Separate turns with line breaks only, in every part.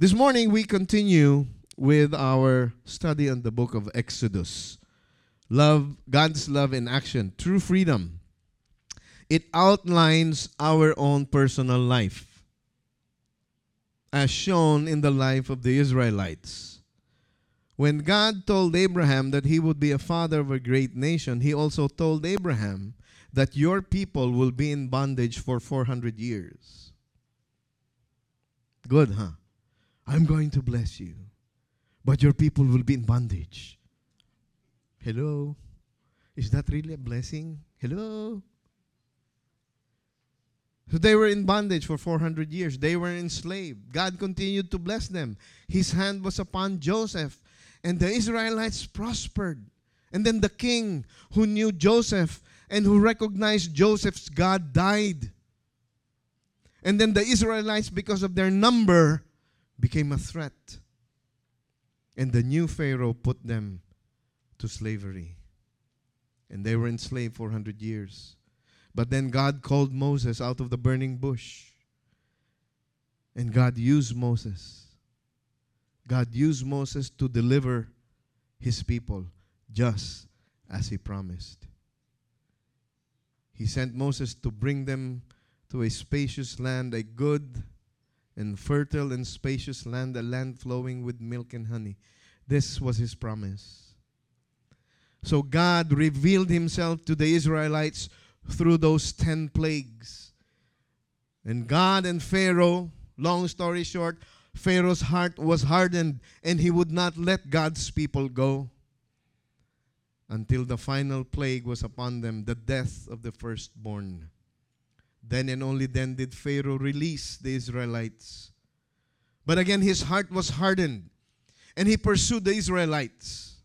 This morning we continue with our study on the book of Exodus. Love, God's love in action, true freedom. It outlines our own personal life, as shown in the life of the Israelites. When God told Abraham that he would be a father of a great nation, he also told Abraham that your people will be in bondage for 400 years. Good, huh? I'm going to bless you, but your people will be in bondage. Hello? Is that really a blessing? Hello? So they were in bondage for 400 years. They were enslaved. God continued to bless them. His hand was upon Joseph, and the Israelites prospered. And then the king who knew Joseph and who recognized Joseph's God died. And then the Israelites, because of their number, became a threat. And the new Pharaoh put them to slavery. And they were enslaved 400 years. But then God called Moses out of the burning bush. And God used Moses. God used Moses to deliver his people just as he promised. He sent Moses to bring them to a spacious land, a good and fertile and spacious land, a land flowing with milk and honey. This was his promise. So God revealed himself to the Israelites through those 10 plagues. And God and Pharaoh, long story short, Pharaoh's heart was hardened and he would not let God's people go until the final plague was upon them, the death of the firstborn. Then and only then did Pharaoh release the Israelites. But again, his heart was hardened, and he pursued the Israelites.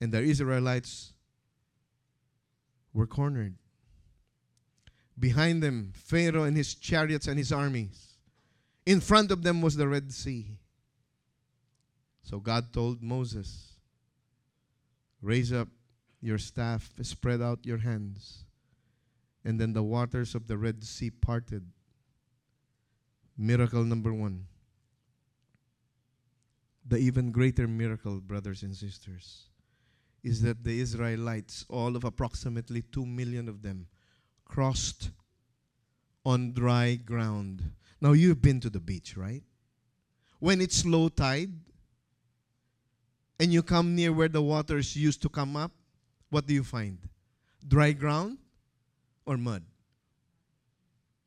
And the Israelites were cornered. Behind them, Pharaoh and his chariots and his armies. In front of them was the Red Sea. So God told Moses, Raise up your staff, spread out your hands and then the waters of the Red Sea parted. Miracle number one. The even greater miracle, brothers and sisters, is that the Israelites, all of approximately two million of them, crossed on dry ground. Now, you've been to the beach, right? When it's low tide and you come near where the waters used to come up, what do you find? Dry ground? Or mud.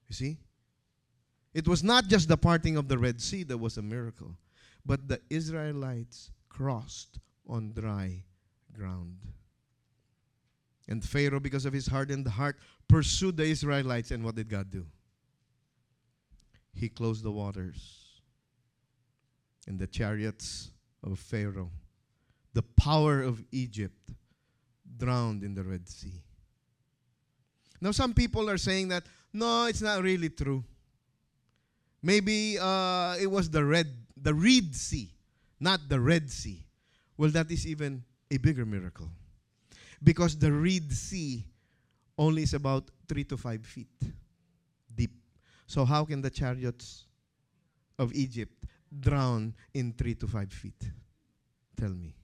You see? It was not just the parting of the Red Sea that was a miracle, but the Israelites crossed on dry ground. And Pharaoh, because of his hardened heart, pursued the Israelites. And what did God do? He closed the waters. And the chariots of Pharaoh, the power of Egypt, drowned in the Red Sea. Now, some people are saying that, no, it's not really true. Maybe uh, it was the red, the Reed Sea, not the Red Sea. Well, that is even a bigger miracle. Because the Reed Sea only is about three to five feet deep. So how can the chariots of Egypt drown in three to five feet? Tell me.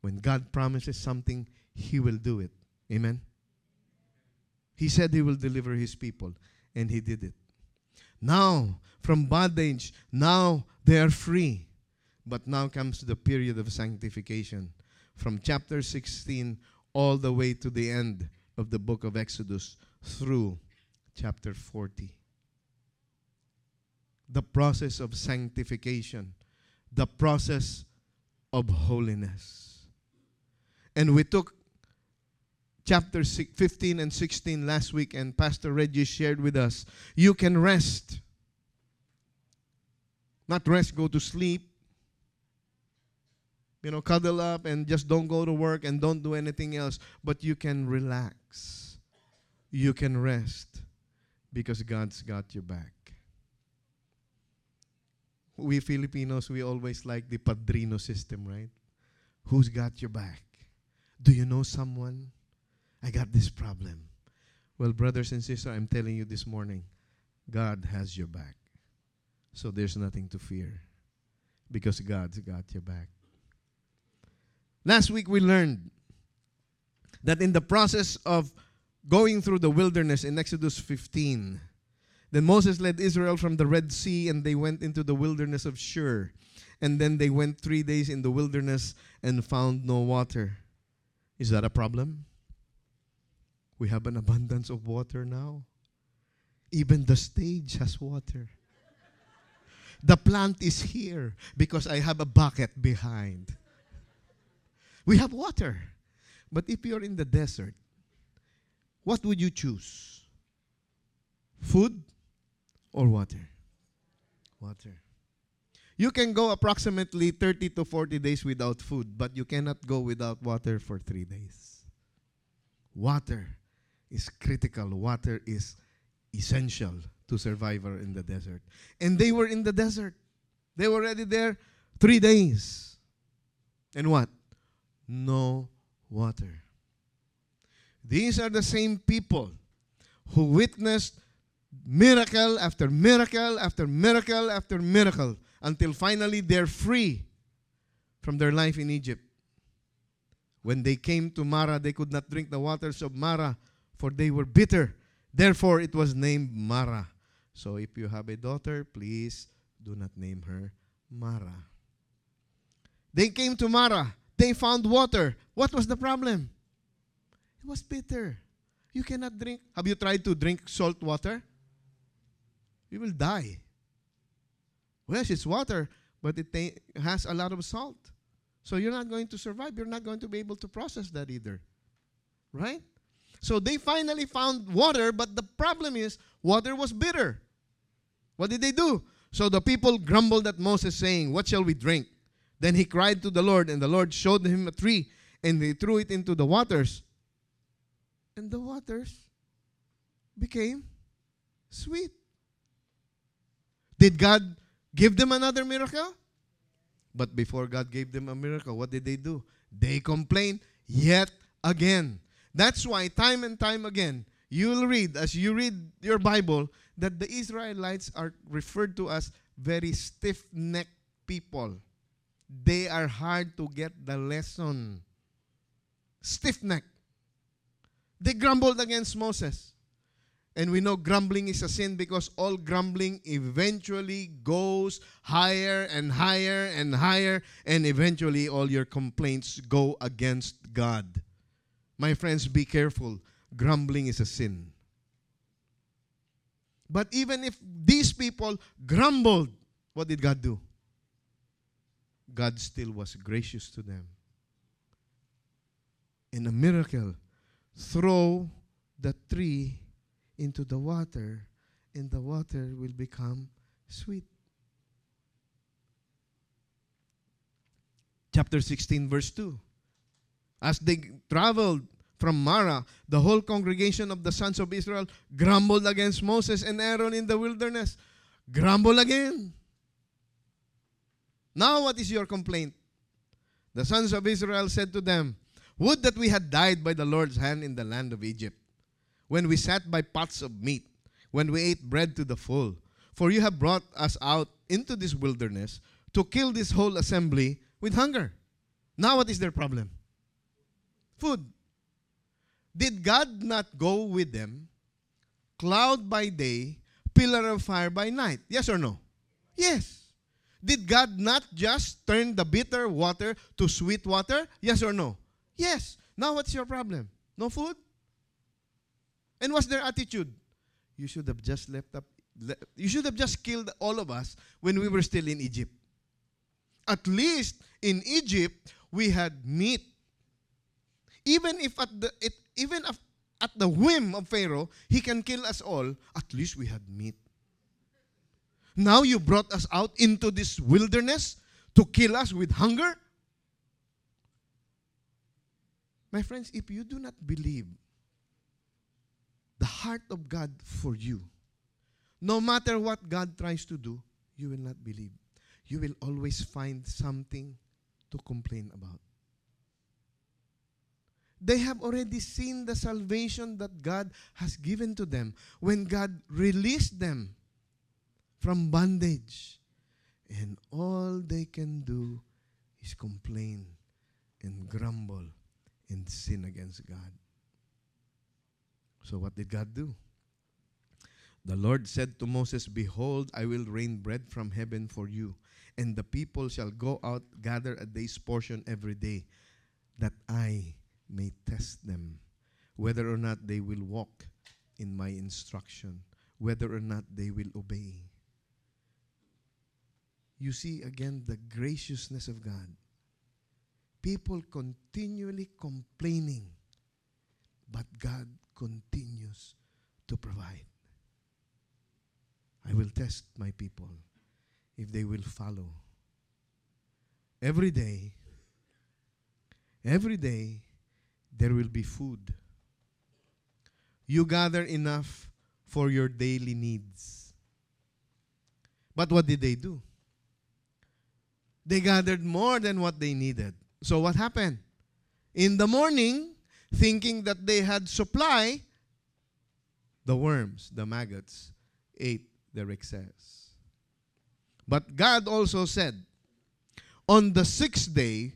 When God promises something, He will do it. Amen. He said he will deliver his people, and he did it. Now, from bondage, now they are free. But now comes the period of sanctification. From chapter 16 all the way to the end of the book of Exodus through chapter 40. The process of sanctification, the process of holiness. And we took chapter 15 and 16 last week, and Pastor Reggie shared with us. You can rest. Not rest, go to sleep. You know, cuddle up and just don't go to work and don't do anything else. But you can relax. You can rest because God's got your back. We Filipinos, we always like the padrino system, right? Who's got your back? Do you know someone? I got this problem. Well, brothers and sisters, I'm telling you this morning, God has your back. So there's nothing to fear because God's got your back. Last week we learned that in the process of going through the wilderness in Exodus 15, then Moses led Israel from the Red Sea and they went into the wilderness of Shur. And then they went three days in the wilderness and found no water. Is that a problem? We have an abundance of water now. Even the stage has water. The plant is here because I have a bucket behind. We have water. But if you're in the desert, what would you choose? Food or water? Water. You can go approximately 30 to 40 days without food, but you cannot go without water for three days. Water is critical. Water is essential to survivor in the desert. And they were in the desert. They were already there three days. And what? No water. These are the same people who witnessed miracle after miracle after miracle after miracle until finally they're free from their life in Egypt. When they came to Marah, they could not drink the waters of Marah, for they were bitter. Therefore, it was named Marah. So, if you have a daughter, please do not name her Mara. They came to Marah. They found water. What was the problem? It was bitter. You cannot drink. Have you tried to drink salt water? You will die. Well, it's water, but it has a lot of salt. So you're not going to survive. You're not going to be able to process that either. Right? So they finally found water, but the problem is water was bitter. What did they do? So the people grumbled at Moses, saying, What shall we drink? Then he cried to the Lord, and the Lord showed him a tree, and he threw it into the waters. And the waters became sweet. Did God Give them another miracle? But before God gave them a miracle, what did they do? They complained yet again. That's why, time and time again, you'll read, as you read your Bible, that the Israelites are referred to as very stiff necked people. They are hard to get the lesson. Stiff necked. They grumbled against Moses. And we know grumbling is a sin because all grumbling eventually goes higher and higher and higher, and eventually all your complaints go against God. My friends, be careful. Grumbling is a sin. But even if these people grumbled, what did God do? God still was gracious to them. In a miracle, throw the tree into the water, and the water will become sweet. Chapter 16, verse 2. As they traveled from Marah, the whole congregation of the sons of Israel grumbled against Moses and Aaron in the wilderness. Grumble again. Now, what is your complaint? The sons of Israel said to them, Would that we had died by the Lord's hand in the land of Egypt when we sat by pots of meat, when we ate bread to the full. For you have brought us out into this wilderness to kill this whole assembly with hunger. Now, what is their problem? Food. Did God not go with them? Cloud by day, pillar of fire by night. Yes or no? Yes. Did God not just turn the bitter water to sweet water? Yes or no? Yes. Now, what's your problem? No food? And what's their attitude? You should have just left up, you should have just killed all of us when we were still in Egypt. At least in Egypt, we had meat. Even if at the, it, even at the whim of Pharaoh, he can kill us all, at least we had meat. Now you brought us out into this wilderness to kill us with hunger? My friends, if you do not believe the heart of God for you. No matter what God tries to do, you will not believe. You will always find something to complain about. They have already seen the salvation that God has given to them when God released them from bondage. And all they can do is complain and grumble and sin against God. So, what did God do? The Lord said to Moses, Behold, I will rain bread from heaven for you, and the people shall go out, gather a day's portion every day, that I may test them, whether or not they will walk in my instruction, whether or not they will obey. You see again the graciousness of God. People continually complaining, but God continues to provide. I will test my people if they will follow. Every day, every day, there will be food. You gather enough for your daily needs. But what did they do? They gathered more than what they needed. So what happened? In the morning, thinking that they had supply, the worms, the maggots, ate their excess. But God also said, on the sixth day,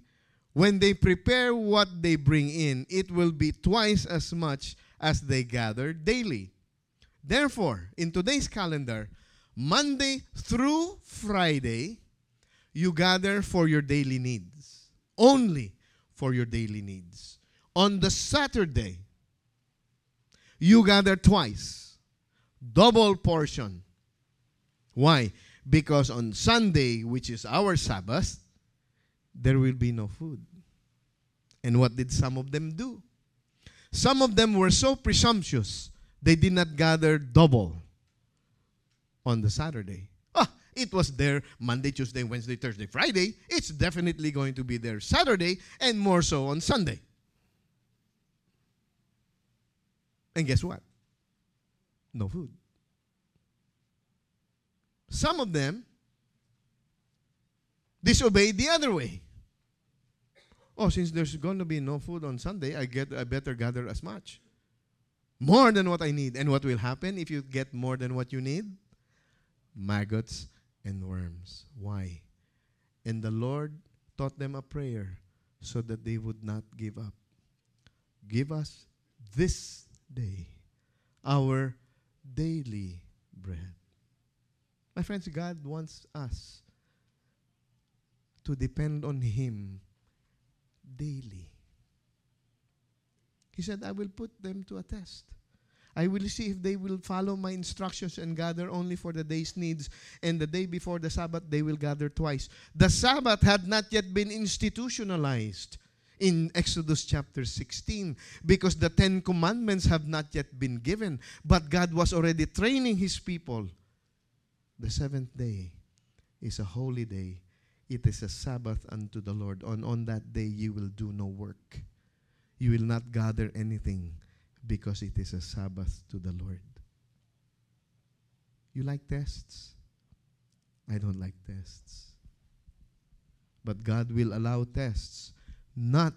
when they prepare what they bring in, it will be twice as much as they gather daily. Therefore, in today's calendar, Monday through Friday, you gather for your daily needs. Only for your daily needs. On the Saturday, you gather twice, double portion. Why? Because on Sunday, which is our Sabbath, there will be no food. And what did some of them do? Some of them were so presumptuous, they did not gather double on the Saturday. Ah, it was there Monday, Tuesday, Wednesday, Thursday, Friday. It's definitely going to be there Saturday and more so on Sunday. And guess what? No food. Some of them disobeyed the other way. Oh, since there's going to be no food on Sunday, I get I better gather as much. More than what I need. And what will happen if you get more than what you need? Maggots and worms. Why? And the Lord taught them a prayer so that they would not give up. Give us this day our daily bread. My friends, God wants us to depend on Him daily. He said, I will put them to a test. I will see if they will follow my instructions and gather only for the day's needs, and the day before the Sabbath they will gather twice. The Sabbath had not yet been institutionalized in Exodus chapter 16 because the Ten Commandments have not yet been given, but God was already training His people. The seventh day is a holy day it is a Sabbath unto the Lord. On, on that day you will do no work. You will not gather anything because it is a Sabbath to the Lord. You like tests? I don't like tests. But God will allow tests not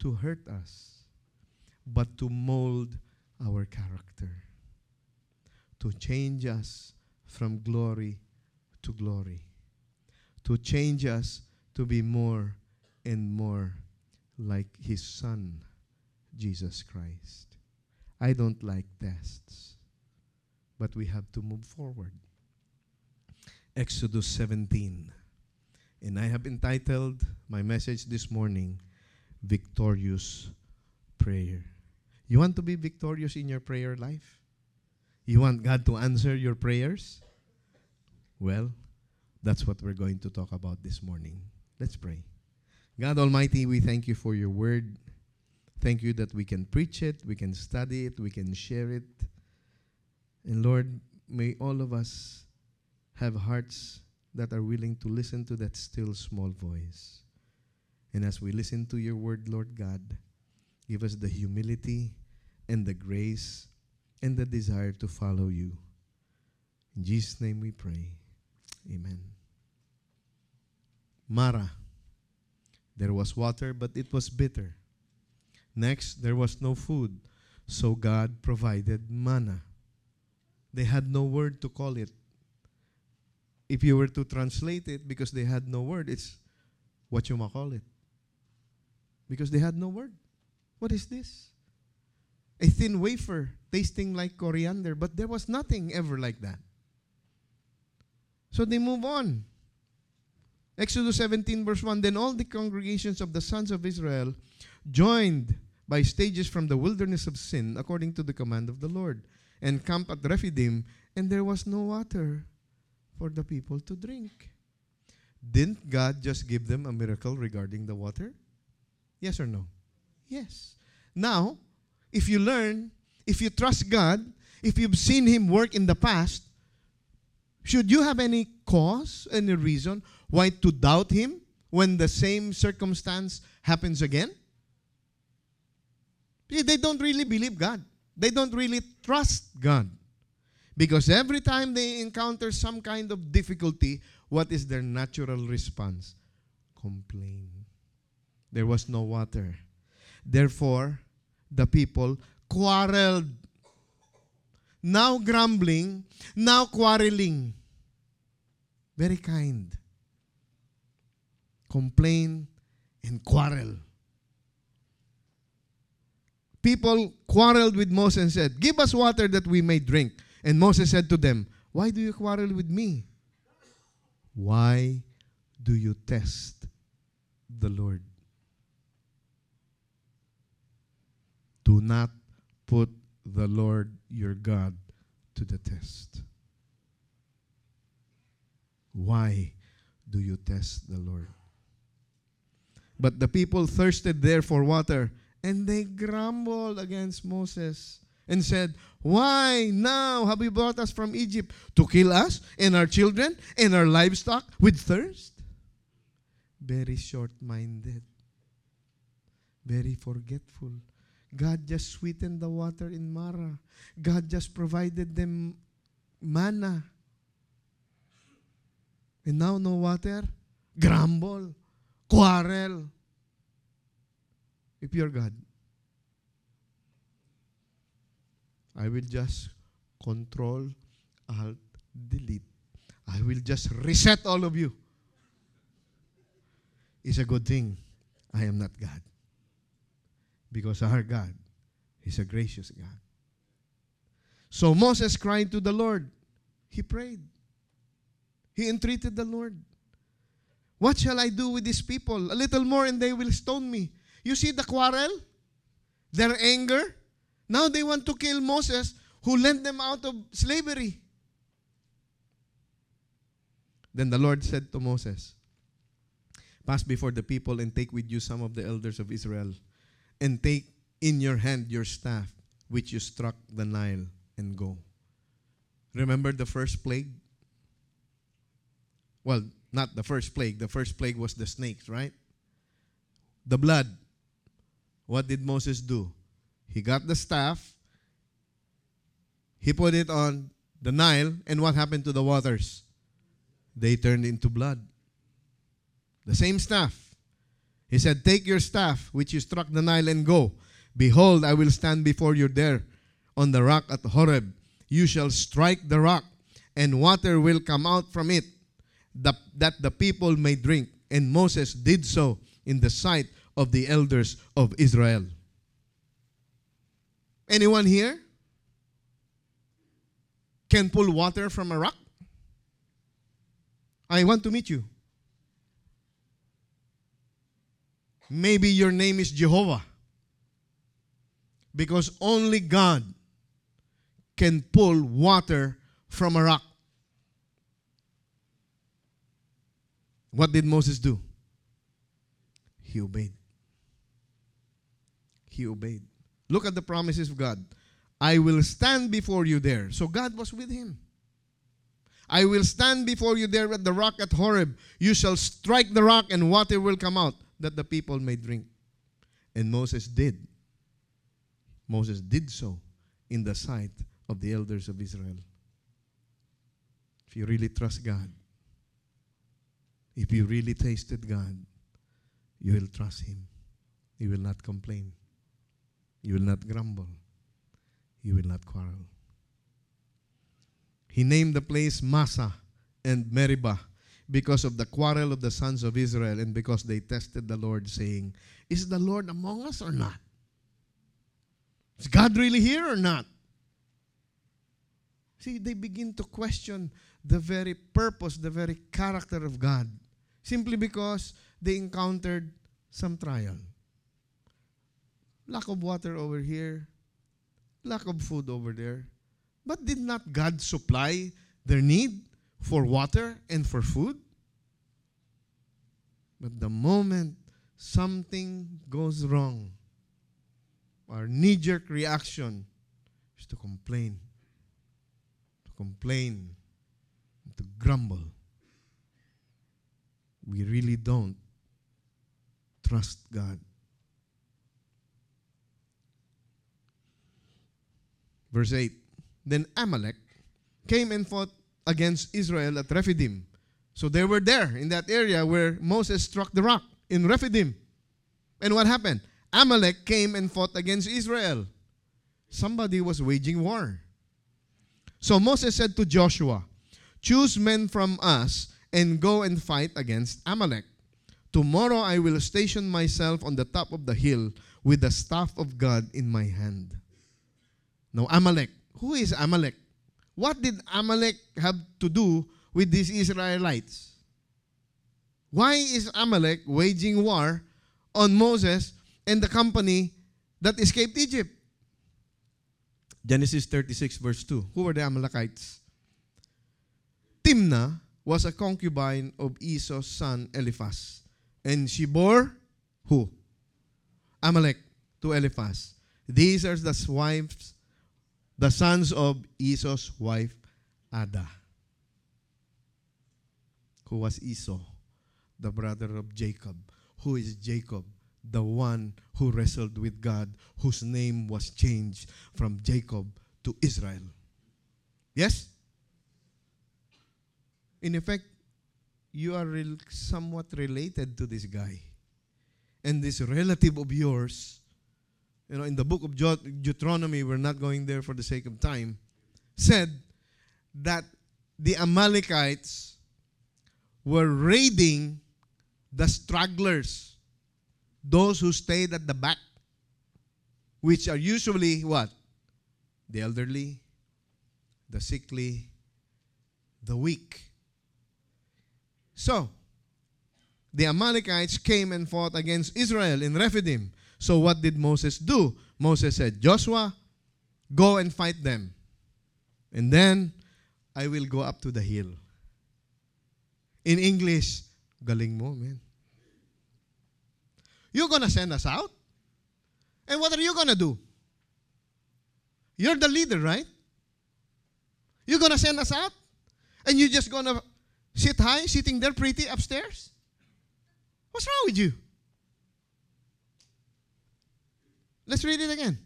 to hurt us, but to mold our character, to change us from glory to glory to change us to be more and more like His Son, Jesus Christ. I don't like tests, but we have to move forward. Exodus 17. And I have entitled my message this morning, Victorious Prayer. You want to be victorious in your prayer life? You want God to answer your prayers? Well, that's what we're going to talk about this morning. Let's pray. God Almighty, we thank you for your word. Thank you that we can preach it, we can study it, we can share it. And Lord, may all of us have hearts that are willing to listen to that still small voice. And as we listen to your word, Lord God, give us the humility and the grace and the desire to follow you. In Jesus' name we pray. Amen. Marah. There was water, but it was bitter. Next, there was no food, so God provided manna. They had no word to call it. if you were to translate it, because they had no word, it's what you ma call it. Because they had no word. What is this? A thin wafer tasting like coriander, but there was nothing ever like that. So they move on. Exodus 17, verse 1 Then all the congregations of the sons of Israel joined by stages from the wilderness of Sin, according to the command of the Lord, and camped at Rephidim, and there was no water for the people to drink. Didn't God just give them a miracle regarding the water? Yes or no? Yes. Now, if you learn, if you trust God, if you've seen Him work in the past, should you have any cause, any reason why to doubt Him when the same circumstance happens again? They don't really believe God. They don't really trust God. Because every time they encounter some kind of difficulty, what is their natural response? Complain. There was no water. Therefore, the people quarreled. Now grumbling, now quarreling. Very kind. Complain and quarrel. People quarreled with Moses and said, Give us water that we may drink. And Moses said to them, Why do you quarrel with me? Why do you test the Lord? Do not put the Lord your God to the test. Why do you test the Lord? But the people thirsted there for water, and they grumbled against Moses and said, Why now have you brought us from Egypt to kill us and our children and our livestock with thirst? Very short minded, very forgetful. God just sweetened the water in Marah. God just provided them manna. And now no water? Grumble, quarrel. If you're God, I will just control, alt, delete. I will just reset all of you. It's a good thing I am not God. Because our God is a gracious God. So Moses cried to the Lord. He prayed. He entreated the Lord. What shall I do with these people? A little more and they will stone me. You see the quarrel? Their anger? Now they want to kill Moses who led them out of slavery. Then the Lord said to Moses, Pass before the people and take with you some of the elders of Israel, and take in your hand your staff, which you struck the Nile, and go. Remember the first plague? Well, not the first plague. The first plague was the snakes, right? The blood. What did Moses do? He got the staff, he put it on the Nile, and what happened to the waters? They turned into blood. The same staff. He said, Take your staff, which you struck the Nile, and go. Behold, I will stand before you there on the rock at Horeb. You shall strike the rock, and water will come out from it, that the people may drink. And Moses did so in the sight of the elders of Israel. Anyone here can pull water from a rock? I want to meet you. Maybe your name is Jehovah. Because only God can pull water from a rock. What did Moses do? He obeyed. He obeyed. Look at the promises of God. I will stand before you there. So God was with him. I will stand before you there at the rock at Horeb. You shall strike the rock, and water will come out, that the people may drink. And Moses did. Moses did so in the sight of the elders of Israel. If you really trust God, if you really tasted God, you will trust Him. You will not complain. You will not grumble. You will not quarrel. He named the place Massah and Meribah because of the quarrel of the sons of Israel and because they tested the Lord, saying, Is the Lord among us or not? Is God really here or not? See, they begin to question the very purpose, the very character of God, simply because they encountered some trial. Lack of water over here, lack of food over there. But did not God supply their need for water and for food? But the moment something goes wrong, our knee jerk reaction is to complain, to complain, to grumble. We really don't trust God. Verse 8 Then Amalek came and fought against Israel at Rephidim. So they were there in that area where Moses struck the rock in Rephidim. And what happened? Amalek came and fought against Israel. Somebody was waging war. So Moses said to Joshua, Choose men from us and go and fight against Amalek. Tomorrow I will station myself on the top of the hill with the staff of God in my hand. Now, Amalek. Who is Amalek? What did Amalek have to do with these Israelites? Why is Amalek waging war on Moses and the company that escaped Egypt? Genesis 36, verse 2. Who were the Amalekites? Timnah was a concubine of Esau's son Eliphaz. And she bore who? Amalek to Eliphaz. These are the wives, the sons of Esau's wife, Adah. Who was Esau? The brother of Jacob. Who is Jacob? The one who wrestled with God, whose name was changed from Jacob to Israel. Yes? In effect, you are rel- somewhat related to this guy. And this relative of yours, you know, in the book of Deuteronomy, we're not going there for the sake of time, said that the Amalekites were raiding the stragglers, those who stayed at the back, which are usually what? The elderly, the sickly, the weak. So, the Amalekites came and fought against Israel in Rephidim. So, what did Moses do? Moses said, Joshua, go and fight them. And then I will go up to the hill. In English, galing mo, man. You're to send us out? And what are you to do? You're the leader, right? You're to send us out? And you're just to sit high, sitting there pretty upstairs? What's wrong with you? Let's read it again.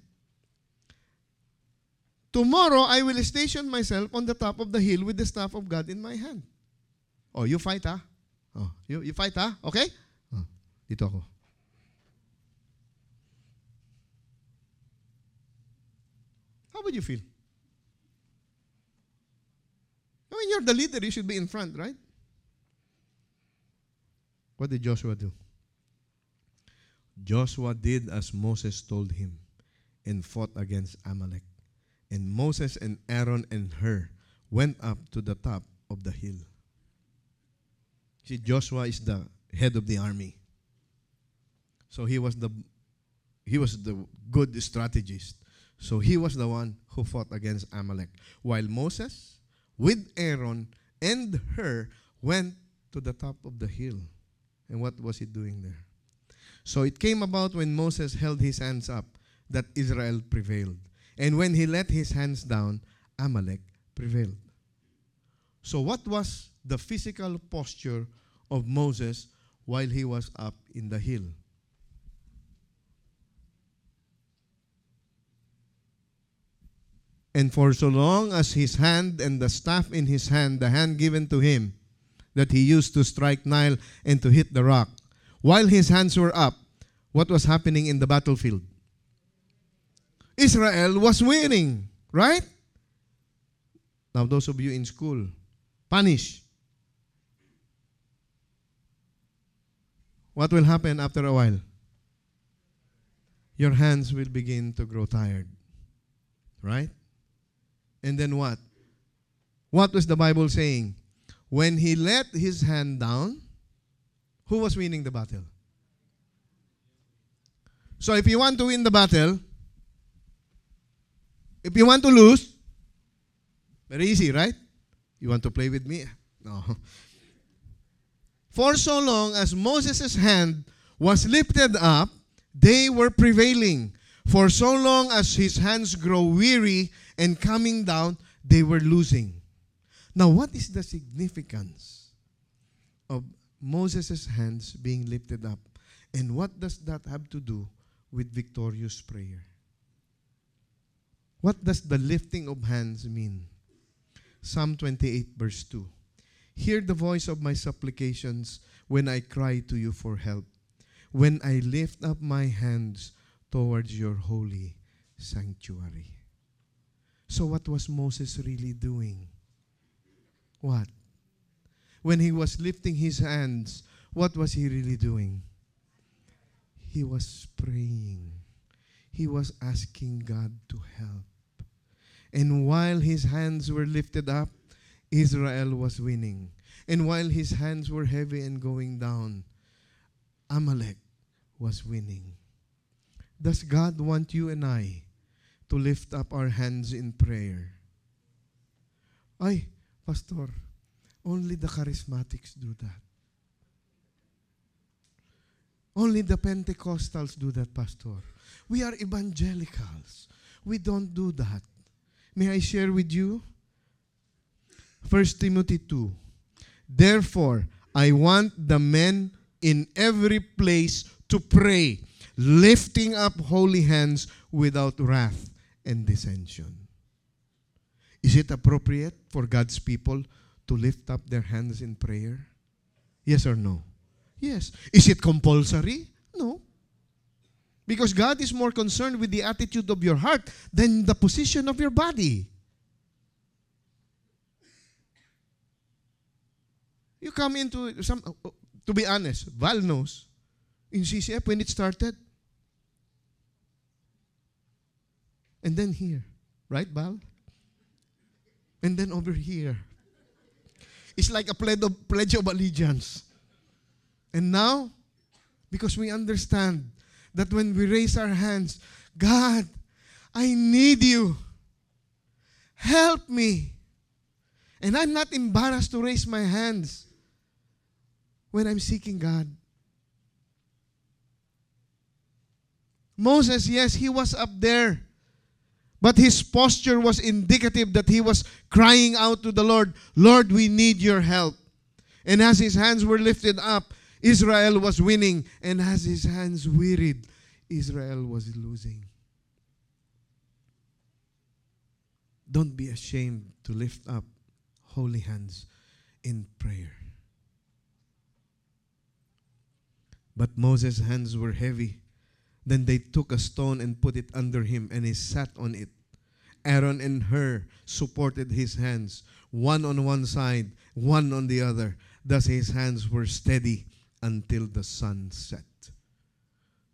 Tomorrow I will station myself on the top of the hill with the staff of God in my hand. Oh, you fight, ah? Oh, you, you fight, ah? Okay? Oh, dito ako. How would you feel? I mean, you're the leader. You should be in front, right? What did Joshua do? Joshua did as Moses told him and fought against Amalek. And Moses and Aaron and Hur went up to the top of the hill. See, Joshua is the head of the army. So he was the he was the good strategist. So he was the one who fought against Amalek. While Moses with Aaron and Hur went to the top of the hill. And what was he doing there? So it came about when Moses held his hands up that Israel prevailed. And when he let his hands down, Amalek prevailed. So, what was the physical posture of Moses while he was up in the hill? And for so long as his hand and the staff in his hand, the hand given to him that he used to strike Nile and to hit the rock, while his hands were up, what was happening in the battlefield? Israel was winning, right? Now, those of you in school, punish. What will happen after a while? Your hands will begin to grow tired, right? And then what? What was the Bible saying? When he let his hand down, who was winning the battle? So if you want to win the battle, if you want to lose, very easy, right? You want to play with me? No. For so long as Moses' hand was lifted up, they were prevailing. For so long as his hands grow weary and coming down, they were losing. Now, what is the significance of Moses' hands being lifted up? And what does that have to do with victorious prayer? What does the lifting of hands mean? Psalm 28, verse 2. Hear the voice of my supplications when I cry to you for help, when I lift up my hands towards your holy sanctuary. So, what was Moses really doing? What? When he was lifting his hands, what was he really doing? He was praying. He was asking God to help. And while his hands were lifted up, Israel was winning. And while his hands were heavy and going down, Amalek was winning. Does God want you and I to lift up our hands in prayer? Ay, Pastor, only the charismatics do that. Only the Pentecostals do that, Pastor. We are evangelicals. We don't do that. May I share with you? 1 Timothy 2. Therefore, I want the men in every place to pray, lifting up holy hands without wrath and dissension. Is it appropriate for God's people to lift up their hands in prayer? Yes or no? Yes. Is it compulsory? No. Because God is more concerned with the attitude of your heart than the position of your body. You come into some, to be honest, Val knows in CCF when it started. And then here, right, Val? and then over here. It's like a pledge of, pledge of allegiance. And now, because we understand that when we raise our hands, God, I need you. Help me. And I'm not embarrassed to raise my hands when I'm seeking God. Moses, yes, he was up there. But his posture was indicative that he was crying out to the Lord, Lord, we need your help. And as his hands were lifted up, Israel was winning. And as his hands wearied, Israel was losing. Don't be ashamed to lift up holy hands in prayer. But Moses' hands were heavy then they took a stone and put it under him, and he sat on it. Aaron and Hur supported his hands, one on one side, one on the other. Thus his hands were steady until the sun set.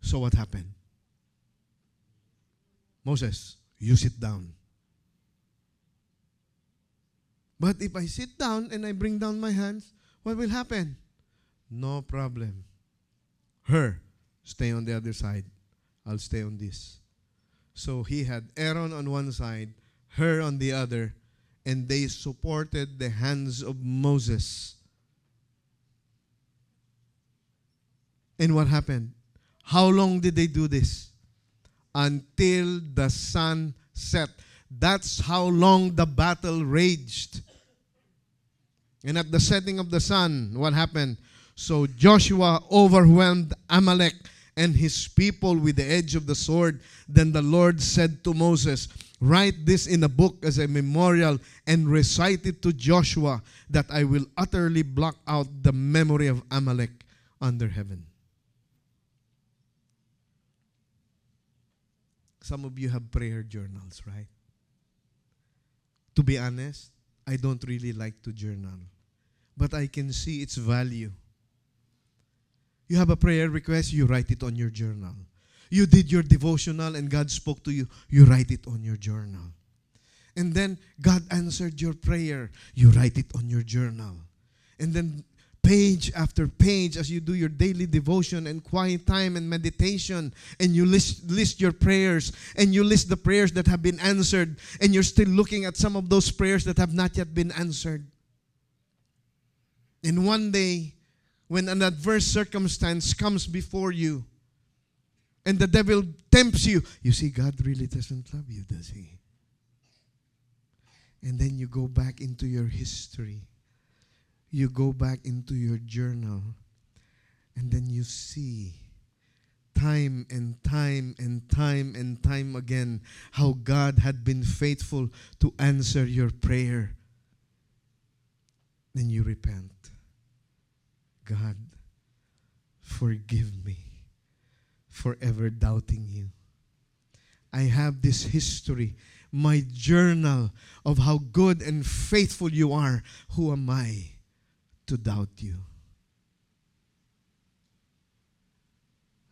So what happened? Moses, you sit down. But if I sit down and I bring down my hands, what will happen? No problem. Hur, stay on the other side. I'll stay on this. So he had Aaron on one side, Hur on the other, and they supported the hands of Moses. And what happened? How long did they do this? Until the sun set. That's how long the battle raged. And at the setting of the sun, what happened? So Joshua overwhelmed Amalek and his people with the edge of the sword. Then the Lord said to Moses, Write this in a book as a memorial and recite it to Joshua, that I will utterly block out the memory of Amalek under heaven. Some of you have prayer journals, right? To be honest, I don't really like to journal, but I can see its value You have a prayer request, you write it on your journal. You did your devotional and God spoke to you, you write it on your journal. And then God answered your prayer, you write it on your journal. And then page after page as you do your daily devotion and quiet time and meditation and you list, list your prayers and you list the prayers that have been answered and you're still looking at some of those prayers that have not yet been answered and one day when an adverse circumstance comes before you and the devil tempts you you see god really doesn't love you does he and then you go back into your history you go back into your journal and then you see time and time and time and time again how God had been faithful to answer your prayer. Then you repent. God, forgive me for ever doubting you. I have this history, my journal of how good and faithful you are. Who am I? to doubt you.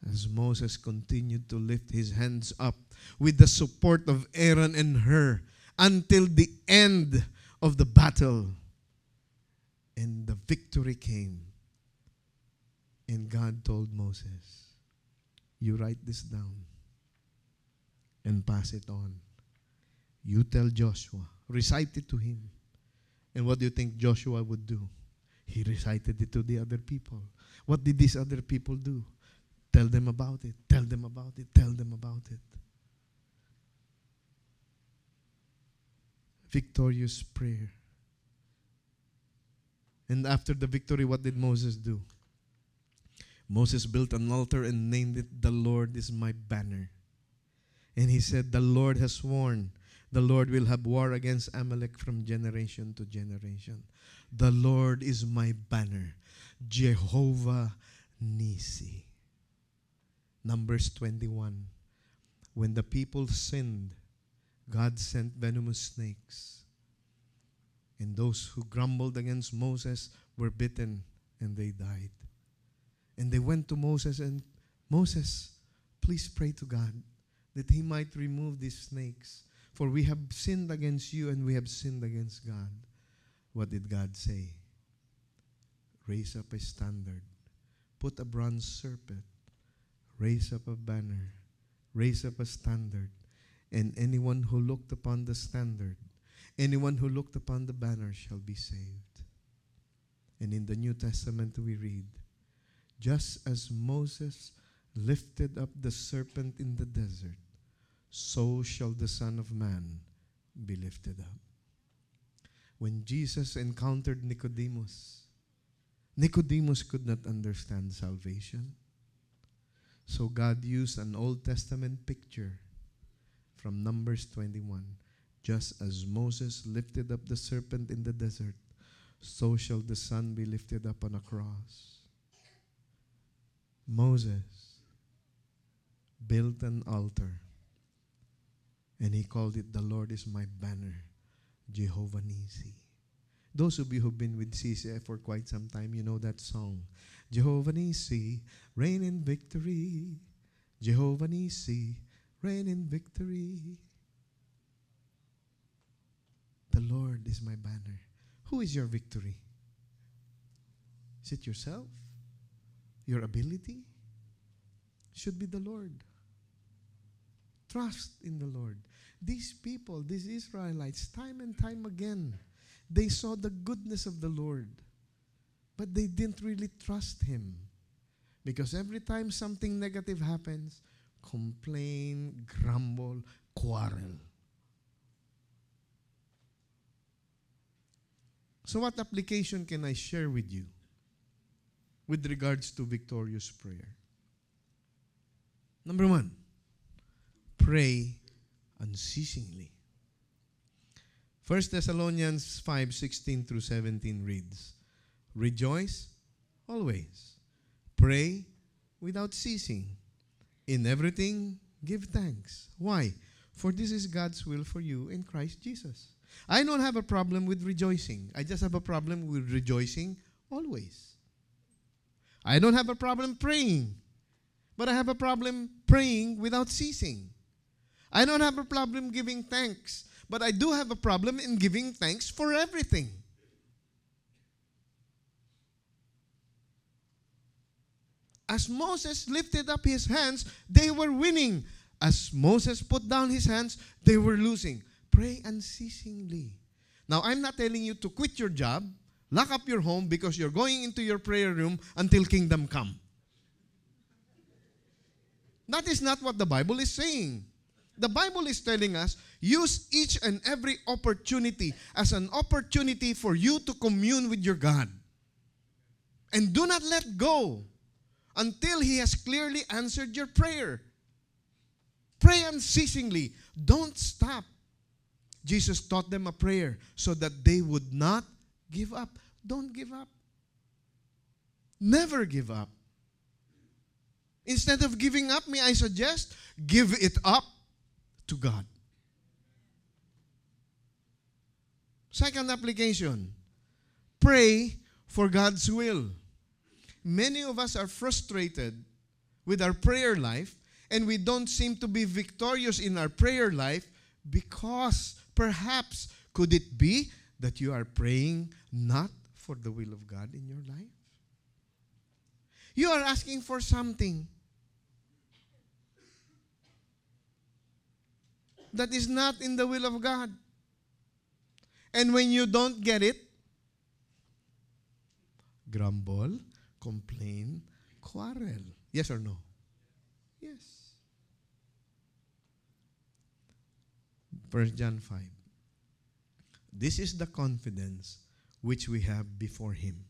As Moses continued to lift his hands up with the support of Aaron and Hur until the end of the battle. And the victory came. And God told Moses, You write this down and pass it on. You tell Joshua, recite it to him. And what do you think Joshua would do? He recited it to the other people. What did these other people do? Tell them about it. Tell them about it. Tell them about it. Victorious prayer. And after the victory, what did Moses do? Moses built an altar and named it, The Lord is my banner. And he said, The Lord has sworn, the Lord will have war against Amalek from generation to generation. The Lord is my banner. Jehovah Nisi. Numbers 21. When the people sinned, God sent venomous snakes. And those who grumbled against Moses were bitten and they died. And they went to Moses and, Moses, please pray to God that he might remove these snakes. For we have sinned against you and we have sinned against God. What did God say? Raise up a standard, put a bronze serpent, raise up a banner, raise up a standard, and anyone who looked upon the standard, anyone who looked upon the banner shall be saved. And in the New Testament we read, just as Moses lifted up the serpent in the desert, so shall the Son of Man be lifted up when Jesus encountered Nicodemus, Nicodemus could not understand salvation. So God used an Old Testament picture from Numbers 21. Just as Moses lifted up the serpent in the desert, so shall the Son be lifted up on a cross. Moses built an altar and he called it, The Lord is my banner. Jehovah Nisi. Those of you who've been with CCF for quite some time, you know that song. Jehovah Nisi, reign in victory. Jehovah Nisi, reign in victory. The Lord is my banner. Who is your victory? Is it yourself? Your ability? Should be the Lord. Trust in the Lord. These people, these Israelites, time and time again, they saw the goodness of the Lord, but they didn't really trust Him. Because every time something negative happens, complain, grumble, quarrel. So, what application can I share with you with regards to victorious prayer? Number one, pray unceasingly. 1 Thessalonians 5 16 through 17 reads, Rejoice always, pray without ceasing. In everything, give thanks. Why? For this is God's will for you in Christ Jesus. I don't have a problem with rejoicing. I just have a problem with rejoicing always. I don't have a problem praying, but I have a problem praying without ceasing. I don't have a problem giving thanks, but I do have a problem in giving thanks for everything. As Moses lifted up his hands, they were winning. As Moses put down his hands, they were losing. Pray unceasingly. Now, I'm not telling you to quit your job, lock up your home because you're going into your prayer room until kingdom come. That is not what the Bible is saying. The Bible is telling us use each and every opportunity as an opportunity for you to commune with your God. And do not let go until He has clearly answered your prayer. Pray unceasingly. Don't stop. Jesus taught them a prayer so that they would not give up. Don't give up. Never give up. Instead of giving up, may I suggest, give it up to God. Second application pray for God's will. Many of us are frustrated with our prayer life and we don't seem to be victorious in our prayer life because perhaps could it be that you are praying not for the will of God in your life? You are asking for something that is not in the will of God. And when you don't get it, grumble, complain, quarrel. Yes or no? Yes. 1 John 5. This is the confidence which we have before Him.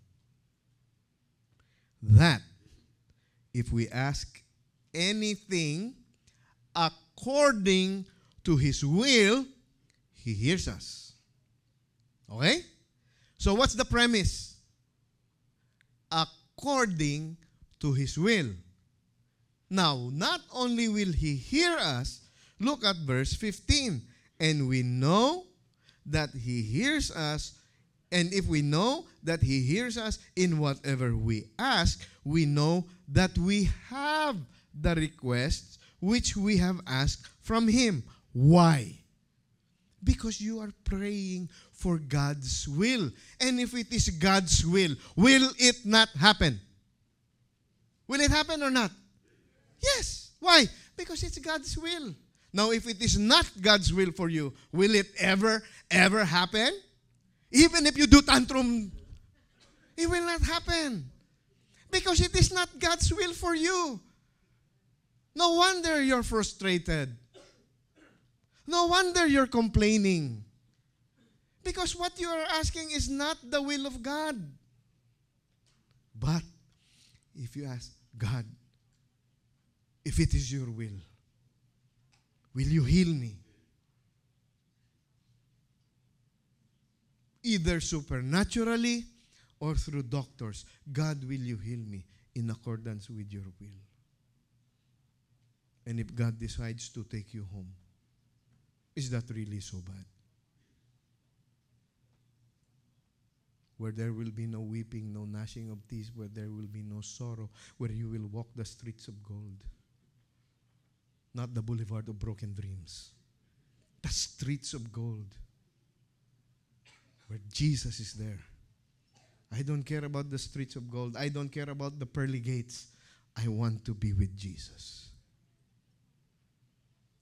That if we ask anything according to His will, He hears us. Okay? So, what's the premise? According to His will. Now, not only will He hear us, look at verse 15. And we know that He hears us. And if we know that He hears us in whatever we ask, we know that we have the requests which we have asked from Him. Why? Because you are praying for God's will. And if it is God's will, will it not happen? Will it happen or not? Yes. Why? Because it's God's will. Now, if it is not God's will for you, will it ever, ever happen? Even if you do tantrum, it will not happen. Because it is not God's will for you. No wonder you're frustrated. No wonder you're complaining. Because what you are asking is not the will of God. But if you ask, God, if it is your will, will you heal me? Either supernaturally or through doctors. God, will you heal me in accordance with your will? And if God decides to take you home, is that really so bad? Where there will be no weeping, no gnashing of teeth, where there will be no sorrow, where you will walk the streets of gold. Not the boulevard of broken dreams. The streets of gold. Where Jesus is there. I don't care about the streets of gold. I don't care about the pearly gates. I want to be with Jesus.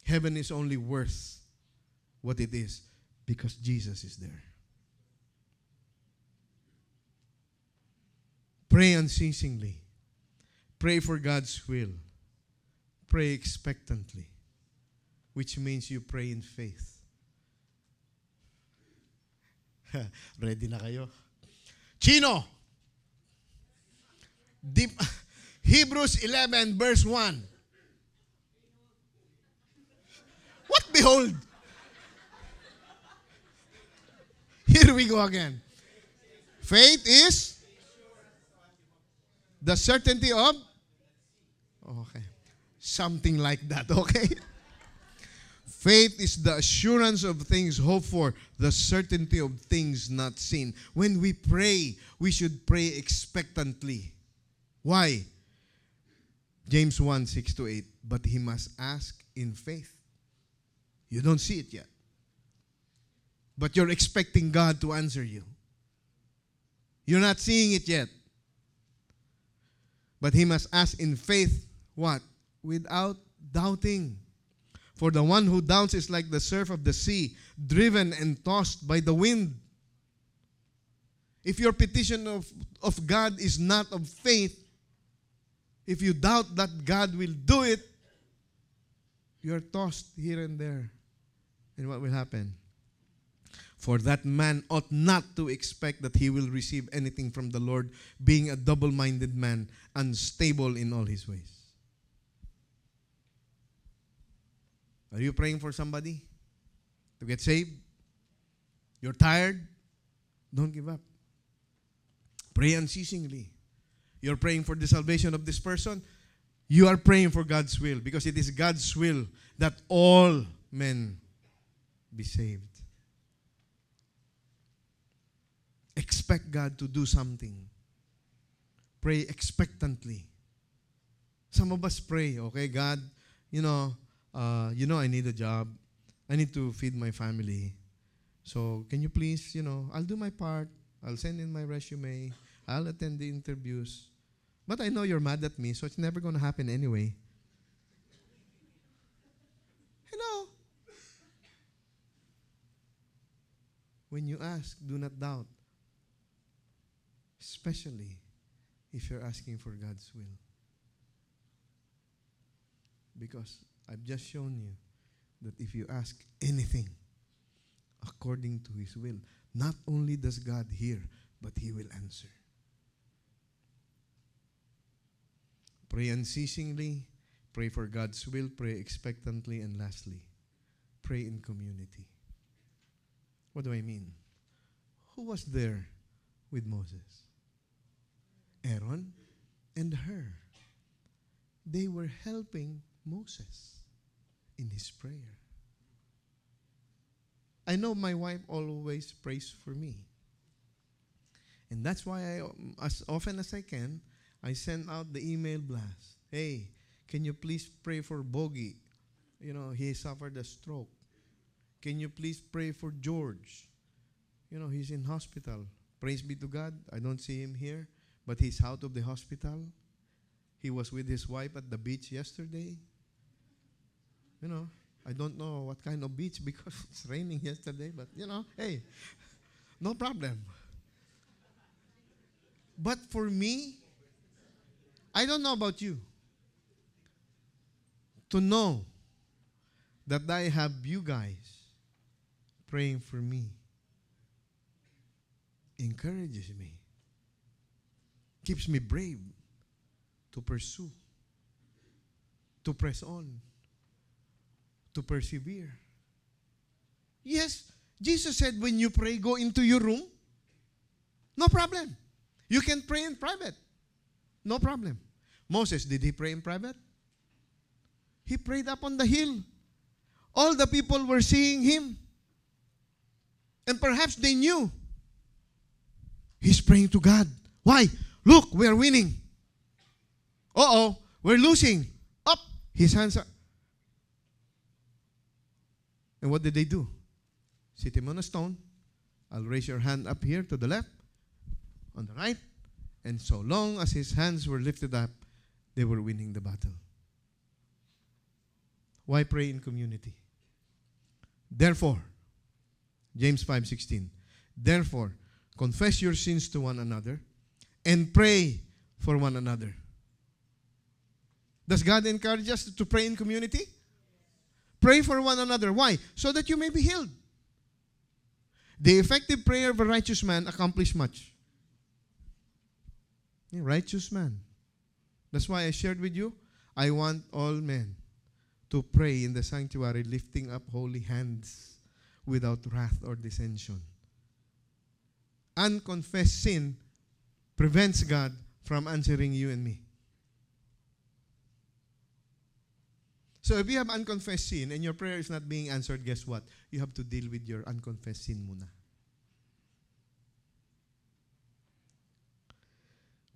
Heaven is only worth what it is because Jesus is there. Pray unceasingly. Pray for God's will. Pray expectantly, which means you pray in faith. Ready na kayo? Chino! Deep, Hebrews 11 verse 1. What behold? Here we go again. Faith is the certainty of okay something like that okay faith is the assurance of things hoped for the certainty of things not seen when we pray we should pray expectantly Why? James 1 6 to 8. But he must ask in faith. You don't see it yet. But you're expecting God to answer you. You're not seeing it yet. But he must ask in faith what? Without doubting. For the one who doubts is like the surf of the sea, driven and tossed by the wind. If your petition of, of God is not of faith, if you doubt that God will do it, you are tossed here and there. And what will happen? For that man ought not to expect that he will receive anything from the Lord, being a double minded man, unstable in all his ways. Are you praying for somebody to get saved? You're tired? Don't give up. Pray unceasingly. You're praying for the salvation of this person. You are praying for God's will because it is God's will that all men be saved. Expect God to do something. Pray expectantly. Some of us pray, okay, God, you know, uh, you know, I need a job. I need to feed my family. So, can you please, you know, I'll do my part. I'll send in my resume. I'll attend the interviews. But I know you're mad at me, so it's never going to happen anyway. Hello. When you ask, do not doubt. Especially if you're asking for God's will. Because I've just shown you that if you ask anything according to His will, not only does God hear, but He will answer. Pray unceasingly, pray for God's will, pray expectantly, and lastly, pray in community. What do I mean? Who was there with Moses? Aaron and Hur. They were helping Moses in his prayer. I know my wife always prays for me. And that's why I, as often as I can, I send out the email blast. Hey, can you please pray for Bogie? You know, he suffered a stroke. Can you please pray for George? You know, he's in hospital. Praise be to God. I don't see him here, but he's out of the hospital. He was with his wife at the beach yesterday. You know, I don't know what kind of beach because it's raining yesterday, but you know, hey, no problem. But for me, I don't know about you. To know that I have you guys praying for me encourages me, keeps me brave to pursue, to press on, to persevere. Yes, Jesus said, when you pray, go into your room. No problem. You can pray in private. No problem. Moses, did he pray in private? He prayed up on the hill. All the people were seeing him. And perhaps they knew. He's praying to God. Why? Look, we are winning. Uh oh, we're losing. Up. His hands are. And what did they do? Sit him on a stone. I'll raise your hand up here to the left, on the right, and so long as his hands were lifted up, they were winning the battle. Why pray in community? Therefore, James 5:16. Therefore, confess your sins to one another and pray for one another. Does God encourage us to pray in community? Pray for one another. Why? So that you may be healed. The effective prayer of a righteous man accomplishes much. Righteous man. That's why I shared with you, I want all men to pray in the sanctuary, lifting up holy hands without wrath or dissension. Unconfessed sin prevents God from answering you and me. So if you have unconfessed sin and your prayer is not being answered, guess what? You have to deal with your unconfessed sin muna.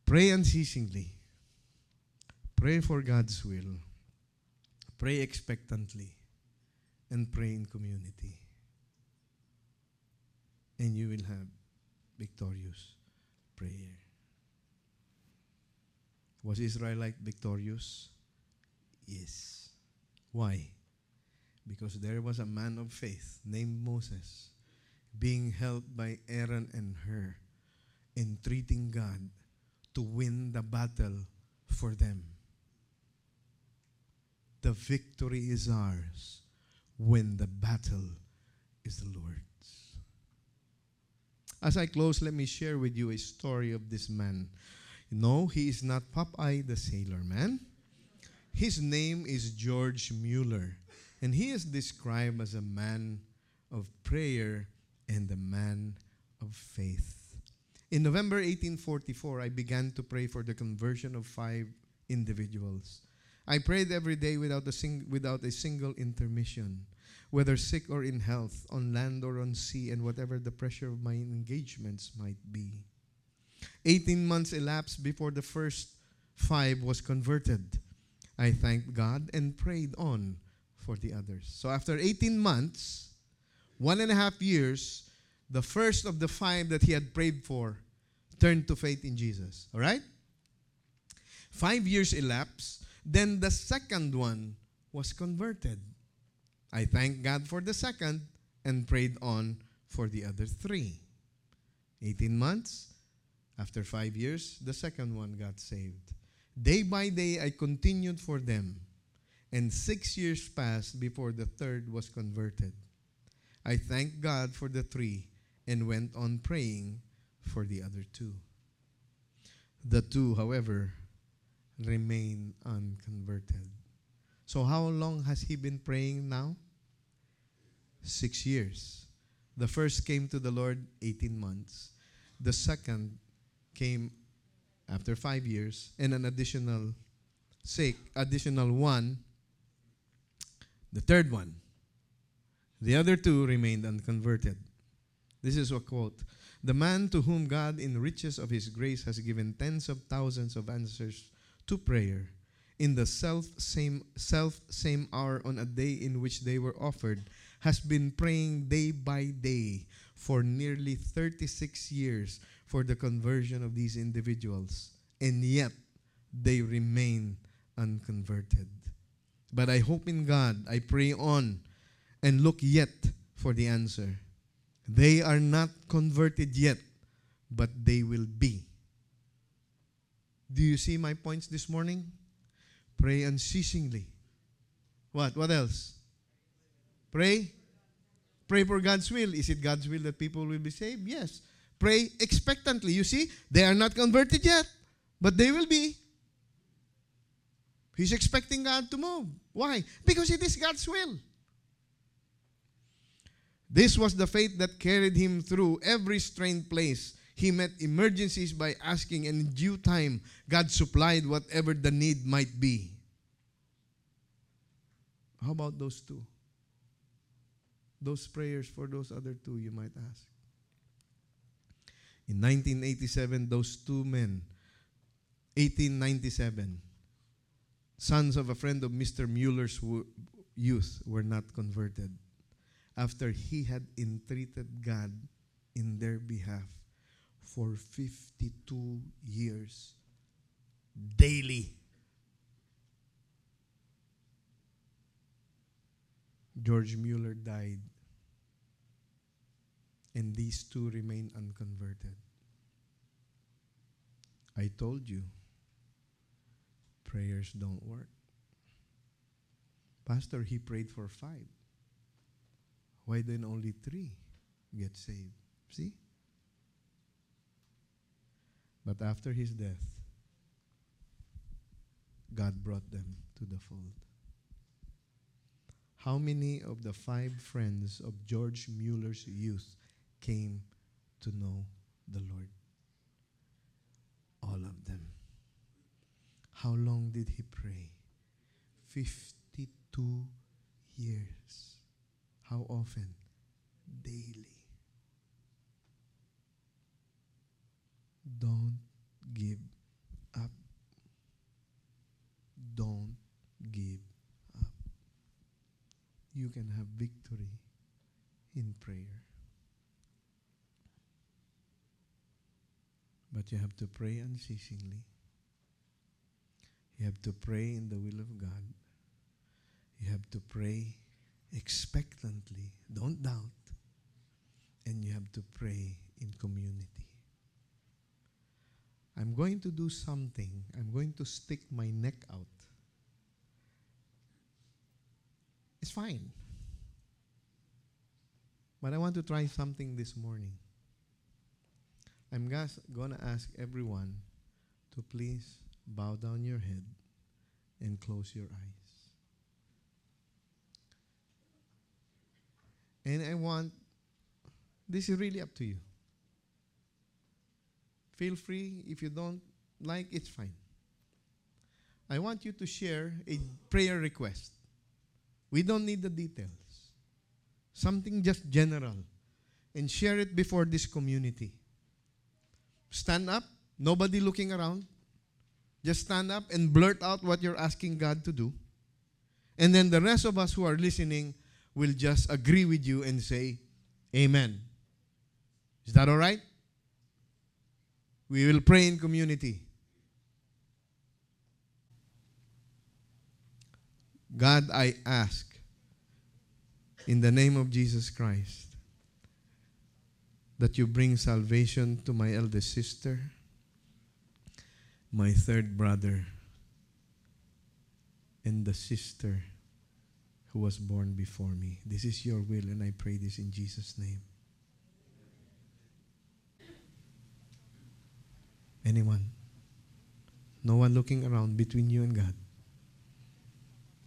Pray unceasingly. Pray for God's will. Pray expectantly. And pray in community. And you will have victorious prayer. Was Israelite victorious? Yes. Why? Because there was a man of faith named Moses being helped by Aaron and Hur, entreating God to win the battle for them. The victory is ours when the battle is the Lord's. As I close, let me share with you a story of this man. No, he is not Popeye the Sailor Man. His name is George Mueller, and he is described as a man of prayer and a man of faith. In November 1844, I began to pray for the conversion of five individuals. I prayed every day without a, sing- without a single intermission, whether sick or in health, on land or on sea, and whatever the pressure of my engagements might be. 18 months elapsed before the first five was converted. I thanked God and prayed on for the others. So after 18 months, one and a half years, the first of the five that he had prayed for turned to faith in Jesus. All right? Five years elapsed. Then the second one was converted. I thank God for the second and prayed on for the other three. 18 months. After five years, the second one got saved. Day by day, I continued for them. And six years passed before the third was converted. I thanked God for the three and went on praying for the other two. The two, however, remain unconverted. So, how long has he been praying now? Six years. The first came to the Lord 18 months. The second came after five years, and an additional six, additional one, the third one. The other two remained unconverted. This is a quote. The man to whom God, in riches of his grace, has given tens of thousands of answers to prayer, in the self same self same hour on a day in which they were offered, has been praying day by day for nearly 36 years for the conversion of these individuals, and yet they remain unconverted. But I hope in God, I pray on and look yet for the answer. They are not converted yet, but they will be. Do you see my points this morning? Pray unceasingly. What? What else? Pray. Pray for God's will. Is it God's will that people will be saved? Yes. Pray expectantly. You see, they are not converted yet, but they will be. He's expecting God to move. Why? Because it is God's will. This was the faith that carried him through every strained place. He met emergencies by asking, and in due time, God supplied whatever the need might be. How about those two? Those prayers for those other two, you might ask. In 1987, those two men, 1897, sons of a friend of Mr. Mueller's youth, were not converted after he had entreated God in their behalf for 52 years daily. George Mueller died, and these two remain unconverted. I told you, prayers don't work. Pastor, he prayed for five. Why then only three get saved? See? But after his death, God brought them to the fold. How many of the five friends of George Mueller's youth came to know the Lord? All of them. How long did he pray? 52 years. How often? Daily. Don't give up. Don't give up. You can have victory in prayer. But you have to pray unceasingly. You have to pray in the will of God. You have to pray expectantly. Don't doubt. And you have to pray in community. I'm going to do something. I'm going to stick my neck out. It's fine. But I want to try something this morning. I'm going to ask everyone to please bow down your head and close your eyes. And I want, this is really up to you. Feel free. If you don't like, it's fine. I want you to share a prayer request. We don't need the details. Something just general. And share it before this community. Stand up, nobody looking around. Just stand up and blurt out what you're asking God to do. And then the rest of us who are listening will just agree with you and say, Amen. Is that all right? We will pray in community. God, I ask in the name of Jesus Christ that you bring salvation to my eldest sister, my third brother, and the sister who was born before me. This is your will, and I pray this in Jesus' name. Anyone? No one looking around between you and God.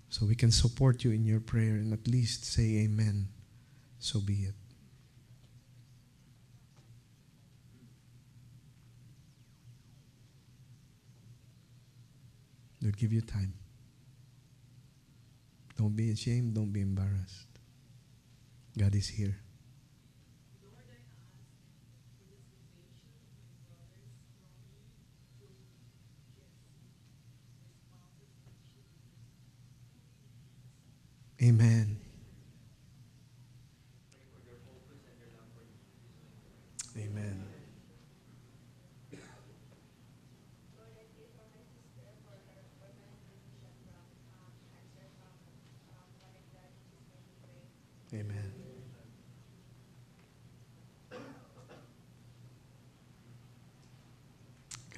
So we can support you in your prayer and at least say amen. So be it. They'll give you time. Don't be ashamed. Don't be embarrassed. God is here. Amen.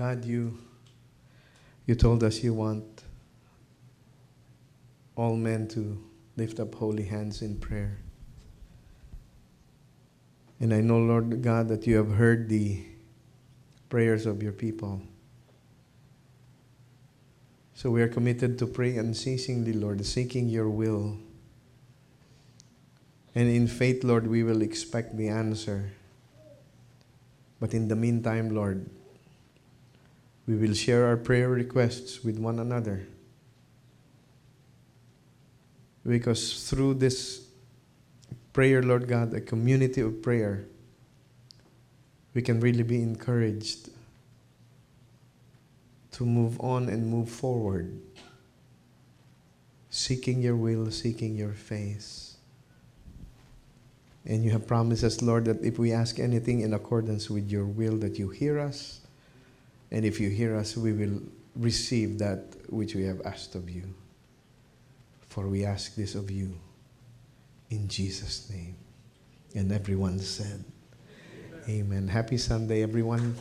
God, you you told us you want all men to lift up holy hands in prayer. And I know, Lord God, that you have heard the prayers of your people. So we are committed to pray unceasingly, Lord, seeking your will. And in faith, Lord, we will expect the answer. But in the meantime, Lord, we will share our prayer requests with one another. Because through this prayer, Lord God, a community of prayer, we can really be encouraged to move on and move forward, seeking your will, seeking your face. And you have promised us, Lord, that if we ask anything in accordance with your will, that you hear us. And if you hear us, we will receive that which we have asked of you. For we ask this of you in Jesus' name. And everyone said, Amen. Amen. Happy Sunday, everyone.